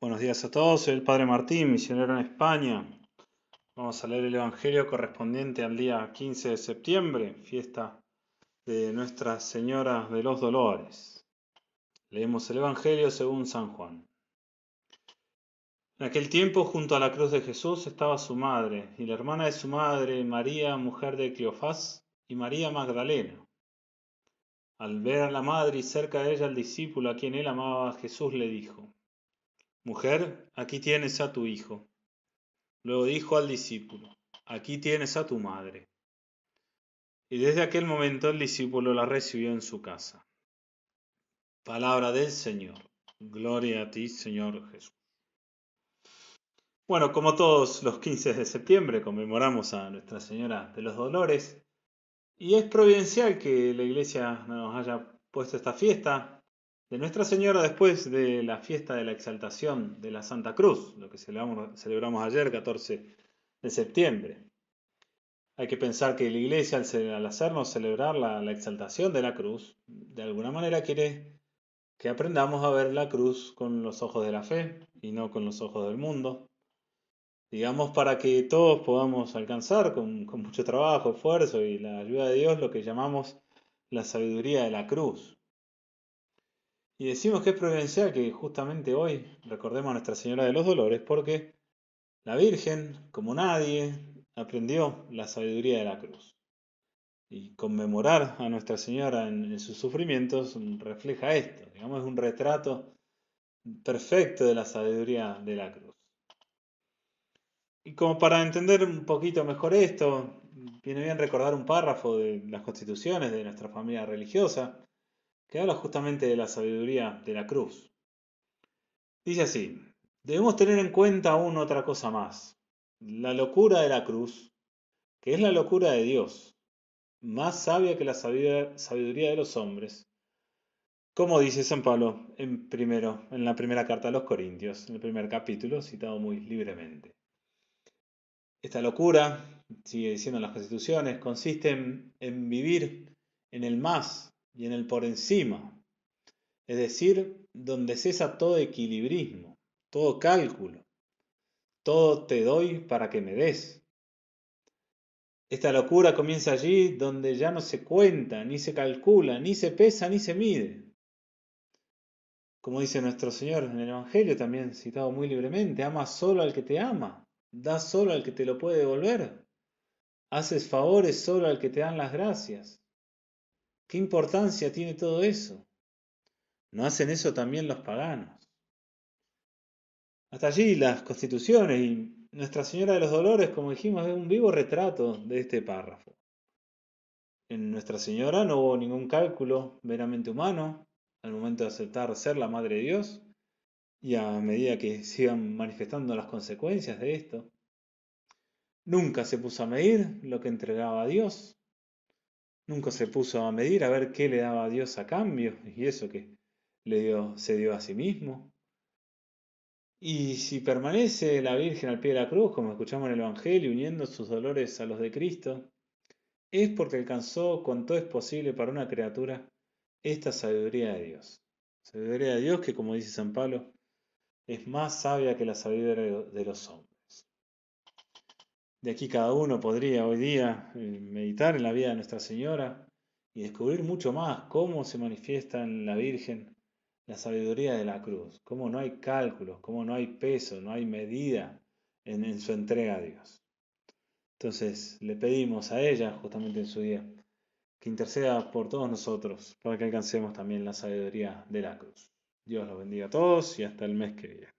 Buenos días a todos, soy el Padre Martín, misionero en España. Vamos a leer el Evangelio correspondiente al día 15 de septiembre, fiesta de Nuestra Señora de los Dolores. Leemos el Evangelio según San Juan. En aquel tiempo, junto a la cruz de Jesús, estaba su madre y la hermana de su madre, María, mujer de Cleofás, y María Magdalena. Al ver a la madre y cerca de ella al discípulo a quien él amaba, Jesús le dijo, Mujer, aquí tienes a tu hijo. Luego dijo al discípulo, aquí tienes a tu madre. Y desde aquel momento el discípulo la recibió en su casa. Palabra del Señor. Gloria a ti, Señor Jesús. Bueno, como todos los 15 de septiembre conmemoramos a Nuestra Señora de los Dolores y es providencial que la Iglesia nos haya puesto esta fiesta de Nuestra Señora después de la fiesta de la exaltación de la Santa Cruz, lo que celebramos, ayer, 14 de septiembre. Hay que pensar que la Iglesia, al, hacernos celebrar la, exaltación de la cruz, de alguna manera quiere que aprendamos a ver la cruz con los ojos de la fe y no con los ojos del mundo. Digamos, para que todos podamos alcanzar con mucho trabajo, esfuerzo y la ayuda de Dios lo que llamamos la sabiduría de la cruz. Y decimos que es providencial que justamente hoy recordemos a Nuestra Señora de los Dolores porque la Virgen, como nadie, aprendió la sabiduría de la cruz. Y conmemorar a Nuestra Señora en, sus sufrimientos refleja esto, digamos, es un retrato perfecto de la sabiduría de la cruz. Y como para entender un poquito mejor esto, viene bien recordar un párrafo de las constituciones de nuestra familia religiosa, que habla justamente de la sabiduría de la cruz. Dice así, debemos tener en cuenta aún otra cosa más, la locura de la cruz, que es la locura de Dios, más sabia que la sabiduría de los hombres, como dice San Pablo en, primero, en la primera carta a los Corintios, en el primer capítulo, citado muy libremente. Esta locura, sigue diciendo en las constituciones, consiste en vivir en el más y en el por encima, es decir, donde cesa todo equilibrismo, todo cálculo, todo te doy para que me des. Esta locura comienza allí donde ya no se cuenta, ni se calcula, ni se pesa, ni se mide. Como dice nuestro Señor en el Evangelio, también citado muy libremente, ama solo al que te ama, da solo al que te lo puede devolver, haces favores solo al que te dan las gracias. ¿Qué importancia tiene todo eso? ¿No hacen eso también los paganos? Hasta allí las constituciones y Nuestra Señora de los Dolores, como dijimos, es un vivo retrato de este párrafo. En Nuestra Señora no hubo ningún cálculo meramente humano al momento de aceptar ser la Madre de Dios y a medida que sigan manifestando las consecuencias de esto. Nunca se puso a medir lo que entregaba a Dios, Nunca se puso a medir a ver qué le daba a Dios a cambio y eso que le dio, se dio a sí mismo. Y si permanece la Virgen al pie de la cruz, como escuchamos en el Evangelio, uniendo sus dolores a los de Cristo, es porque alcanzó cuanto es posible para una criatura esta sabiduría de Dios. Sabiduría de Dios que, como dice San Pablo, es más sabia que la sabiduría de los hombres. De aquí cada uno podría hoy día eh, meditar en la vida de Nuestra Señora y descubrir mucho más cómo se manifiesta en la Virgen la sabiduría de la cruz, cómo no hay cálculos, cómo no hay peso, no hay medida en, en su entrega a Dios. Entonces le pedimos a ella, justamente en su día, que interceda por todos nosotros para que alcancemos también la sabiduría de la cruz. Dios los bendiga a todos y hasta el mes que viene.